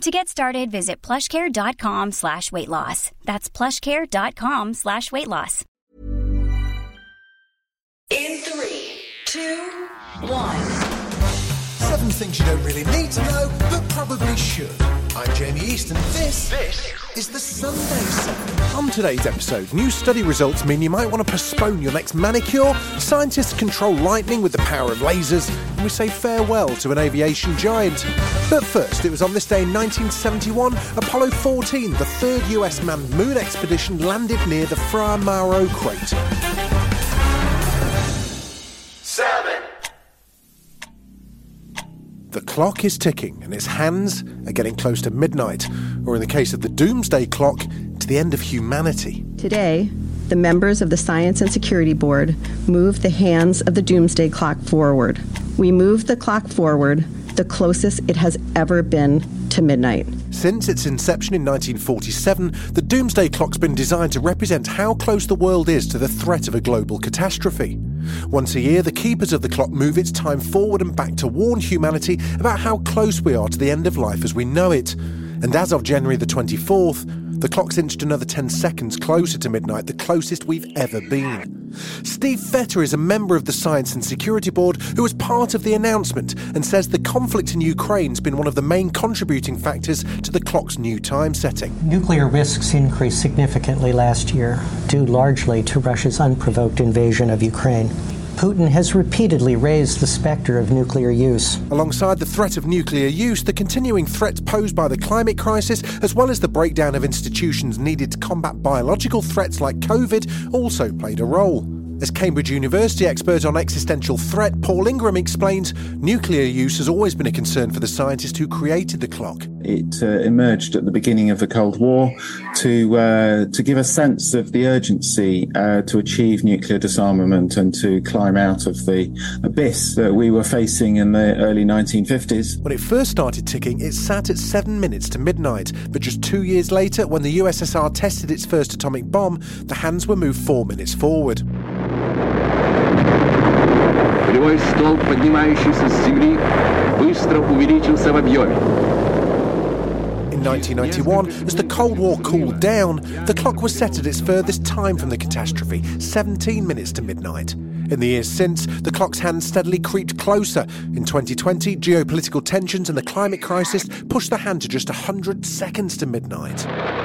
To get started, visit plushcare.com slash weight loss. That's plushcare.com slash weight loss. In three, two, one. Seven things you don't really need to know, but probably should. I'm Jamie East, and this, this is the Sunday Seven. On today's episode, new study results mean you might want to postpone your next manicure, scientists control lightning with the power of lasers, and we say farewell to an aviation giant. But first, it was on this day in 1971, Apollo 14, the third US manned moon expedition, landed near the Fra Mauro crater. Clock is ticking, and its hands are getting close to midnight, or in the case of the Doomsday Clock, to the end of humanity. Today, the members of the Science and Security Board moved the hands of the Doomsday Clock forward. We moved the clock forward the closest it has ever been to midnight. Since its inception in 1947, the Doomsday Clock's been designed to represent how close the world is to the threat of a global catastrophe. Once a year, the keepers of the clock move its time forward and back to warn humanity about how close we are to the end of life as we know it. And as of January the 24th, the clock's inched another 10 seconds closer to midnight, the closest we've ever been. Steve Fetter is a member of the Science and Security Board who was part of the announcement and says the conflict in Ukraine's been one of the main contributing factors to the clock's new time setting. Nuclear risks increased significantly last year, due largely to Russia's unprovoked invasion of Ukraine. Putin has repeatedly raised the specter of nuclear use. Alongside the threat of nuclear use, the continuing threats posed by the climate crisis, as well as the breakdown of institutions needed to combat biological threats like COVID, also played a role. As Cambridge University expert on existential threat, Paul Ingram explains, nuclear use has always been a concern for the scientist who created the clock. It uh, emerged at the beginning of the Cold War to uh, to give a sense of the urgency uh, to achieve nuclear disarmament and to climb out of the abyss that we were facing in the early 1950s. When it first started ticking, it sat at seven minutes to midnight. But just two years later, when the USSR tested its first atomic bomb, the hands were moved four minutes forward. Полевой столб, поднимающийся с земли, быстро увеличился в объеме. In 1991, as the Cold War cooled down, the clock was set at its furthest time from the catastrophe, 17 minutes to midnight. In the years since, the clock's hands steadily creeped closer. In 2020, geopolitical tensions and the climate crisis pushed the hand to just 100 seconds to midnight.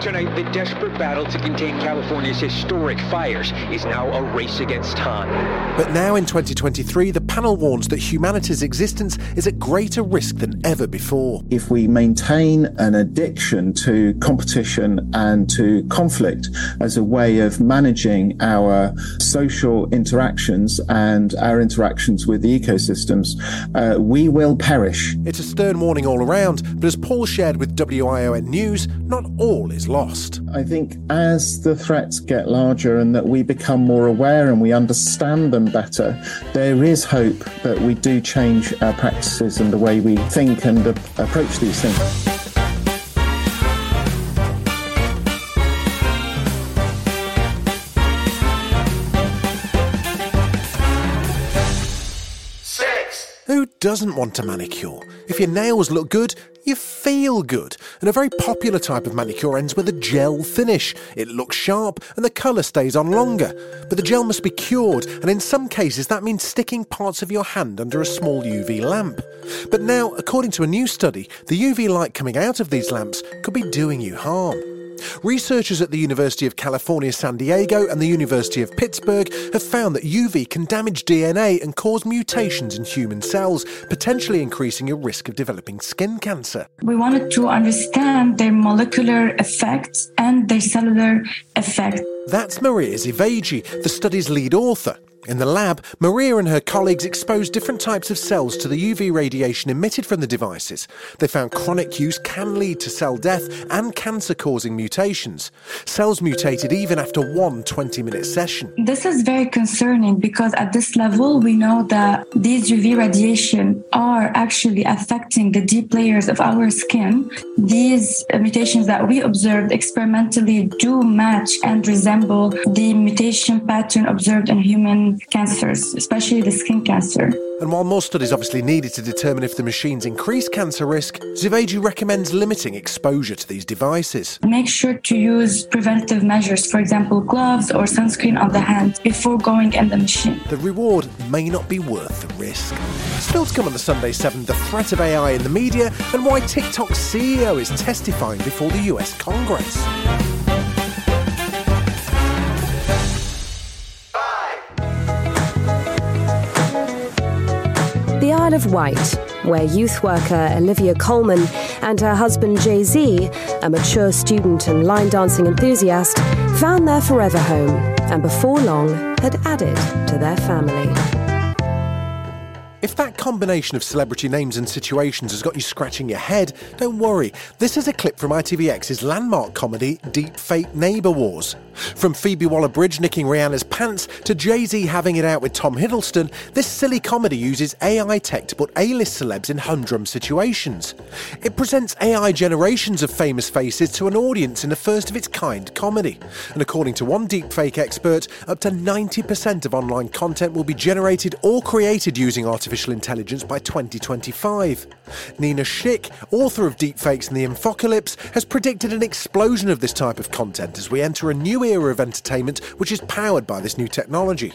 Tonight, the desperate battle to contain California's historic fires is now a race against time. But now in 2023, the panel warns that humanity's existence is at greater risk than ever before. If we maintain an addiction to competition and to conflict as a way of managing our social interactions and our interactions with the ecosystems, uh, we will perish. It's a stern warning all around, but as Paul shared with WION News, not all is lost. I think as the threats get larger and that we become more aware and we understand them better, there is hope that we do change our practices and the way we think and approach these things. Doesn't want a manicure? If your nails look good, you feel good. And a very popular type of manicure ends with a gel finish. It looks sharp and the colour stays on longer. But the gel must be cured, and in some cases that means sticking parts of your hand under a small UV lamp. But now, according to a new study, the UV light coming out of these lamps could be doing you harm. Researchers at the University of California, San Diego and the University of Pittsburgh have found that UV can damage DNA and cause mutations in human cells, potentially increasing your risk of developing skin cancer. We wanted to understand their molecular effects and their cellular effects. That's Maria Zhivagui, the study's lead author. In the lab, Maria and her colleagues exposed different types of cells to the UV radiation emitted from the devices. They found chronic use can lead to cell death and cancer causing mutations. Cells mutated even after one 20 minute session. This is very concerning because at this level, we know that these UV radiation are actually affecting the deep layers of our skin. These mutations that we observed experimentally do match and resemble the mutation pattern observed in human cancers, especially the skin cancer. And while more studies obviously needed to determine if the machines increase cancer risk, Zhivagui recommends limiting exposure to these devices. Make sure to use preventive measures, for example, gloves or sunscreen on the hands before going in the machine. The reward may not be worth the risk. Still to come on the Sunday 7, the threat of AI in the media and why TikTok's CEO is testifying before the US Congress. Isle of Wight, where youth worker Olivia Coleman and her husband Jay Z, a mature student and line dancing enthusiast, found their forever home and before long had added to their family. If that combination of celebrity names and situations has got you scratching your head, don't worry. This is a clip from ITVX's landmark comedy Deep Fake Neighbour Wars. From Phoebe Waller Bridge nicking Rihanna's pants to Jay Z having it out with Tom Hiddleston, this silly comedy uses AI tech to put A list celebs in humdrum situations. It presents AI generations of famous faces to an audience in a first of its kind comedy. And according to one deepfake expert, up to 90% of online content will be generated or created using artificial intelligence by 2025. Nina Schick, author of Deepfakes and the Infocalypse, has predicted an explosion of this type of content as we enter a new era of entertainment which is powered by this new technology.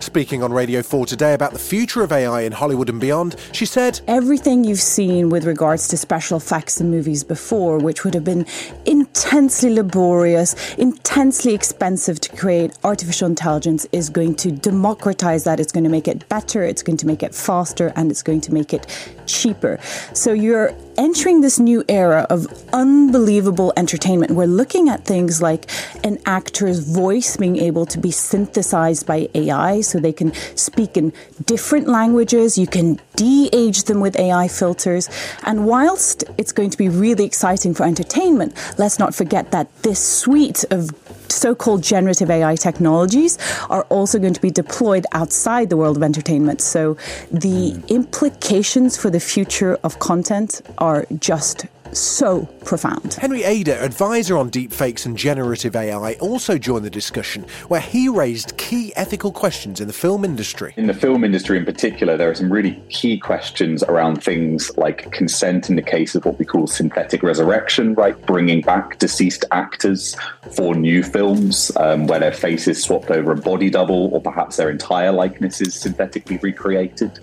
Speaking on Radio 4 today about the future of AI in Hollywood and beyond, she said, Everything you've seen with regards to special effects in movies before, which would have been intensely laborious, intensely expensive to create, artificial intelligence is going to democratize that. It's going to make it better, it's going to make it faster, and it's going to make it cheaper. So you're entering this new era of unbelievable entertainment. We're looking at things like an actor's voice being able to be synthesized by AI so they can speak in different languages. You can de age them with AI filters. And whilst it's going to be really exciting for entertainment, let's not forget that this suite of so called generative AI technologies are also going to be deployed outside the world of entertainment. So the mm. implications for the future of content are just so profound. Henry Ajder, advisor on deepfakes and generative AI, also joined the discussion where he raised key ethical questions in the film industry. In the film industry in particular, there are some really key questions around things like consent in the case of what we call synthetic resurrection, right? Bringing back deceased actors for new films um, where their face is swapped over a body double or perhaps their entire likeness is synthetically recreated.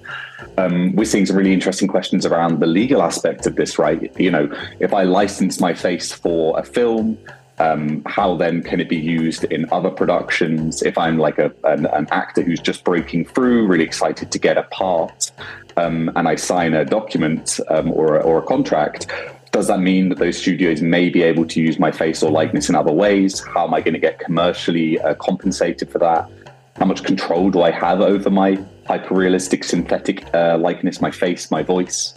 Um, we're seeing some really interesting questions around the legal aspect of this, right? You know, if I license my face for a film, um, how then can it be used in other productions? If I'm like a, an, an actor who's just breaking through, really excited to get a part, um, and I sign a document um, or, a, or a contract, does that mean that those studios may be able to use my face or likeness in other ways? How am I going to get commercially uh, compensated for that? How much control do I have over my hyper-realistic synthetic uh, likeness, my face, my voice?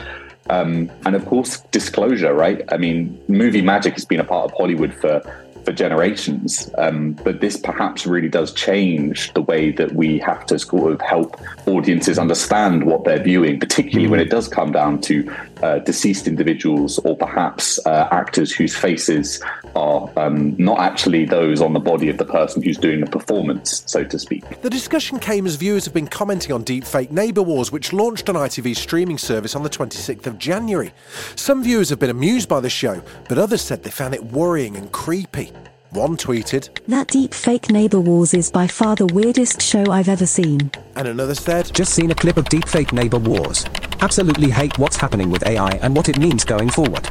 Um, and of course, disclosure, right? I mean, movie magic has been a part of Hollywood for for generations. Um, but this perhaps really does change the way that we have to sort of help audiences understand what they're viewing, particularly when it does come down to uh, deceased individuals or perhaps uh, actors whose faces are um, not actually those on the body of the person who's doing the performance, so to speak. The discussion came as viewers have been commenting on Deepfake Neighbour Wars, which launched on ITV's streaming service on the 26th of January. Some viewers have been amused by the show, but others said they found it worrying and creepy. One tweeted, That deep fake neighbour wars is by far the weirdest show I've ever seen. And another said, Just seen a clip of deepfake neighbour wars. Absolutely hate what's happening with AI and what it means going forward.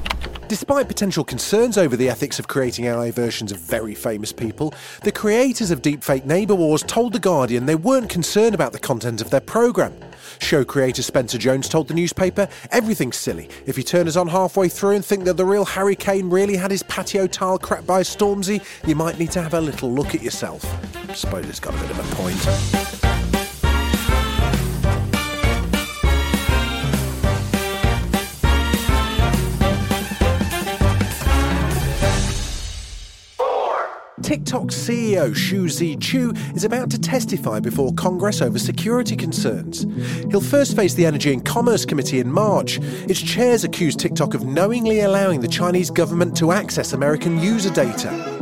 Despite potential concerns over the ethics of creating AI versions of very famous people, the creators of Deepfake Neighbour Wars told The Guardian they weren't concerned about the content of their programme. Show creator Spencer Jones told the newspaper, Everything's silly. If you turn us on halfway through and think that the real Harry Kane really had his patio tile cracked by Stormzy, you might need to have a little look at yourself. I suppose it's got a bit of a point. TikTok CEO Shou Zi Chew is about to testify before Congress over security concerns. He'll first face the Energy and Commerce Committee in March. Its chairs accuse TikTok of knowingly allowing the Chinese government to access American user data.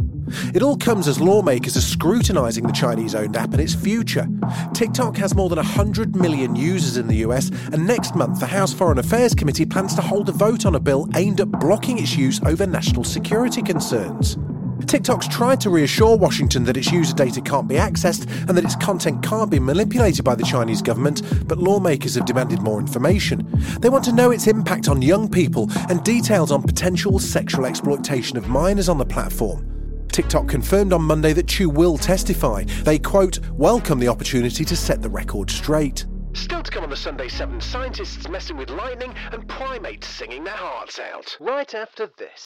It all comes as lawmakers are scrutinising the Chinese owned app and its future. TikTok has more than 100 million users in the US, and next month the House Foreign Affairs Committee plans to hold a vote on a bill aimed at blocking its use over national security concerns. TikTok's tried to reassure Washington that its user data can't be accessed and that its content can't be manipulated by the Chinese government, but lawmakers have demanded more information. They want to know its impact on young people and details on potential sexual exploitation of minors on the platform. TikTok confirmed on Monday that Chew will testify. They, quote, welcome the opportunity to set the record straight. Still to come on the Sunday 7, scientists messing with lightning and primates singing their hearts out. Right after this.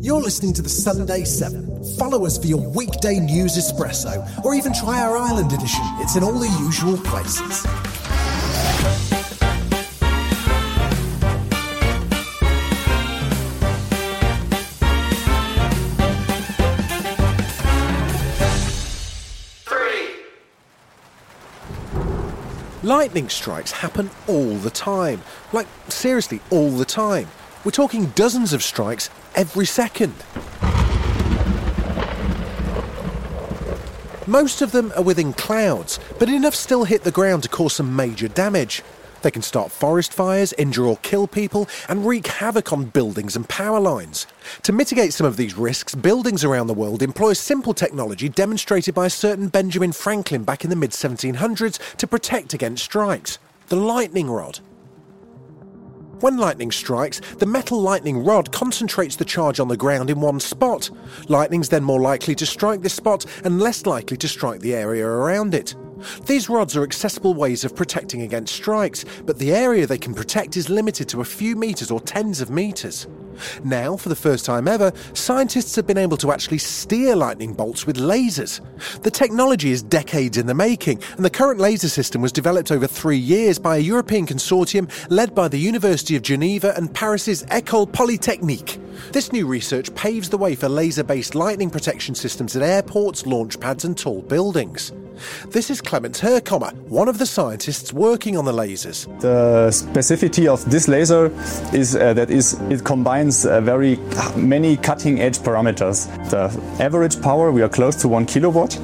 You're listening to the Sunday 7. Follow us for your weekday news espresso, or even try our Ireland edition. It's in all the usual places. Lightning strikes happen all the time. Like, seriously, all the time. We're talking dozens of strikes every second. Most of them are within clouds, but enough still hit the ground to cause some major damage. They can start forest fires, injure or kill people, and wreak havoc on buildings and power lines. To mitigate some of these risks, buildings around the world employ simple technology demonstrated by a certain Benjamin Franklin back in the mid 1700s to protect against strikes the lightning rod. When lightning strikes, the metal lightning rod concentrates the charge on the ground in one spot. Lightning's then more likely to strike this spot and less likely to strike the area around it. These rods are accessible ways of protecting against strikes, but the area they can protect is limited to a few metres or tens of metres. Now, for the first time ever, scientists have been able to actually steer lightning bolts with lasers. The technology is decades in the making, and the current laser system was developed over three years by a European consortium led by the University of Geneva and Paris's École Polytechnique. This new research paves the way for laser based lightning protection systems at airports, launch pads, and tall buildings. This is Clemens Herkommer, one of the scientists working on the lasers. The specificity of this laser is uh, that is it combines uh, very many cutting edge parameters. The average power we are close to one kilowatt.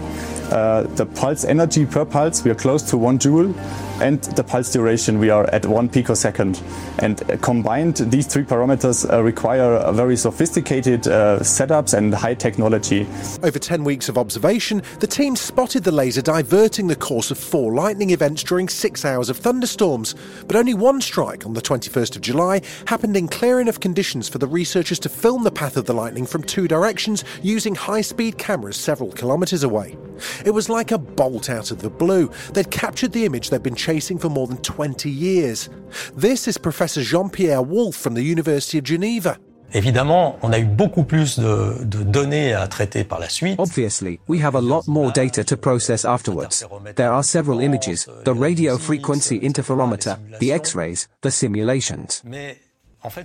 Uh, the pulse energy per pulse we are close to one joule and the pulse duration we are at one picosecond. And uh, combined, these three parameters uh, require a very sophisticated uh, setups and high technology. Over 10 weeks of observation, the team spotted the laser diverting the course of four lightning events during six hours of thunderstorms. But only one strike on the 21st of July happened in clear enough conditions for the researchers to film the path of the lightning from two directions using high speed cameras several kilometres away. It was like a bolt out of the blue. They'd captured the image they'd been chasing for more than 20 years. This is Professor Jean Pierre Wolf from the University of Geneva. Évidemment, on a eu beaucoup plus de, de, données à traiter par la suite. Obviously, we have a lot more data to process afterwards. There are several images, the radio frequency interferometer, the X-rays, the simulations.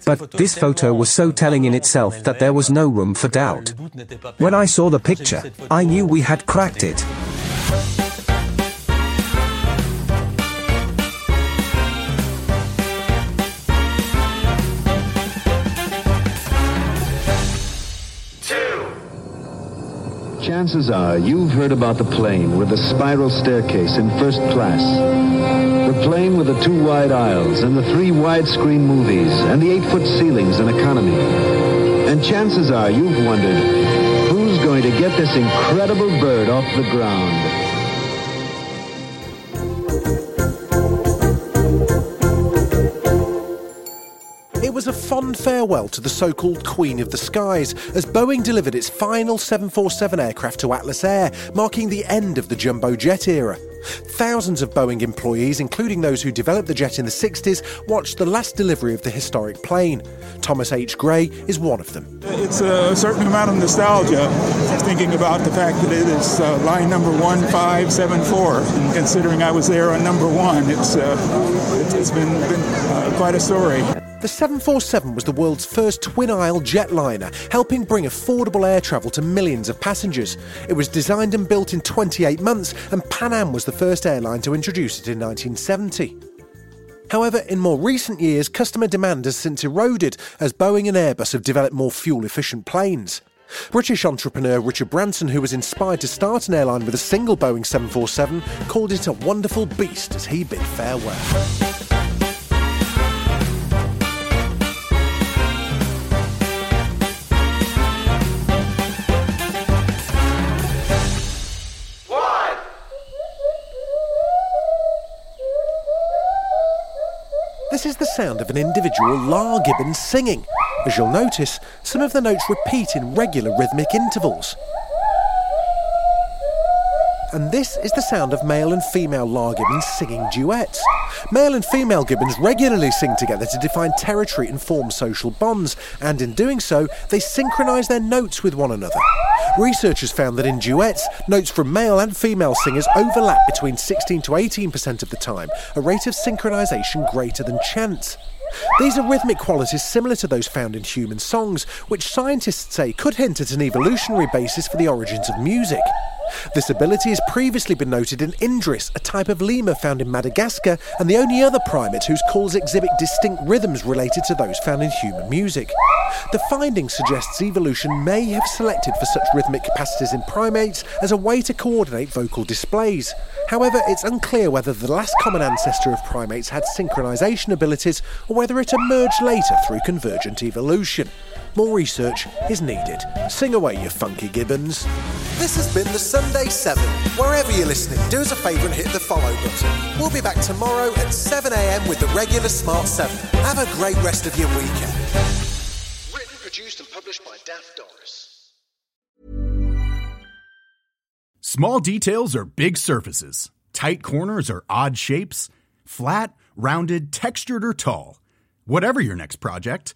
But this photo was so telling in itself that there was no room for doubt. When I saw the picture, I knew we had cracked it. Chances are you've heard about the plane with the spiral staircase in first class. The plane with the two wide aisles and the three widescreen movies and the eight-foot ceilings and economy. And chances are you've wondered, who's going to get this incredible bird off the ground. It was a fond farewell to the so called Queen of the Skies as Boeing delivered its final 747 aircraft to Atlas Air, marking the end of the jumbo jet era. Thousands of Boeing employees, including those who developed the jet in the 60s, watched the last delivery of the historic plane. Thomas H. Gray is one of them. It's a certain amount of nostalgia thinking about the fact that it is uh, line number 1574. And considering I was there on number one, it's, uh, it's been, been uh, quite a story. The 747 was the world's first twin aisle jetliner, helping bring affordable air travel to millions of passengers. It was designed and built in 28 months, and Pan Am was the first airline to introduce it in 1970. However, in more recent years, customer demand has since eroded as Boeing and Airbus have developed more fuel efficient planes. British entrepreneur Richard Branson, who was inspired to start an airline with a single Boeing 747, called it a wonderful beast as he bid farewell. Sound of an individual Lar gibbon singing. As you'll notice, some of the notes repeat in regular rhythmic intervals. And this is the sound of male and female Lar gibbons singing duets. Male and female gibbons regularly sing together to define territory and form social bonds, and in doing so, they synchronise their notes with one another. Researchers found that in duets, notes from male and female singers overlap between 16 to 18% of the time, a rate of synchronisation greater than chant. These are rhythmic qualities similar to those found in human songs, which scientists say could hint at an evolutionary basis for the origins of music. This ability has previously been noted in Indris, a type of lemur found in Madagascar, and the only other primate whose calls exhibit distinct rhythms related to those found in human music. The finding suggests evolution may have selected for such rhythmic capacities in primates as a way to coordinate vocal displays. However, it's unclear whether the last common ancestor of primates had synchronization abilities or whether it emerged later through convergent evolution. More research is needed. Sing away, you funky gibbons. This has been the Sunday 7. Wherever you're listening, do us a favour and hit the follow button. We'll be back tomorrow at 7am with the regular Smart 7. Have a great rest of your weekend. Written, produced, and published by Daft Doris. Small details are big surfaces, tight corners are odd shapes, flat, rounded, textured, or tall. Whatever your next project,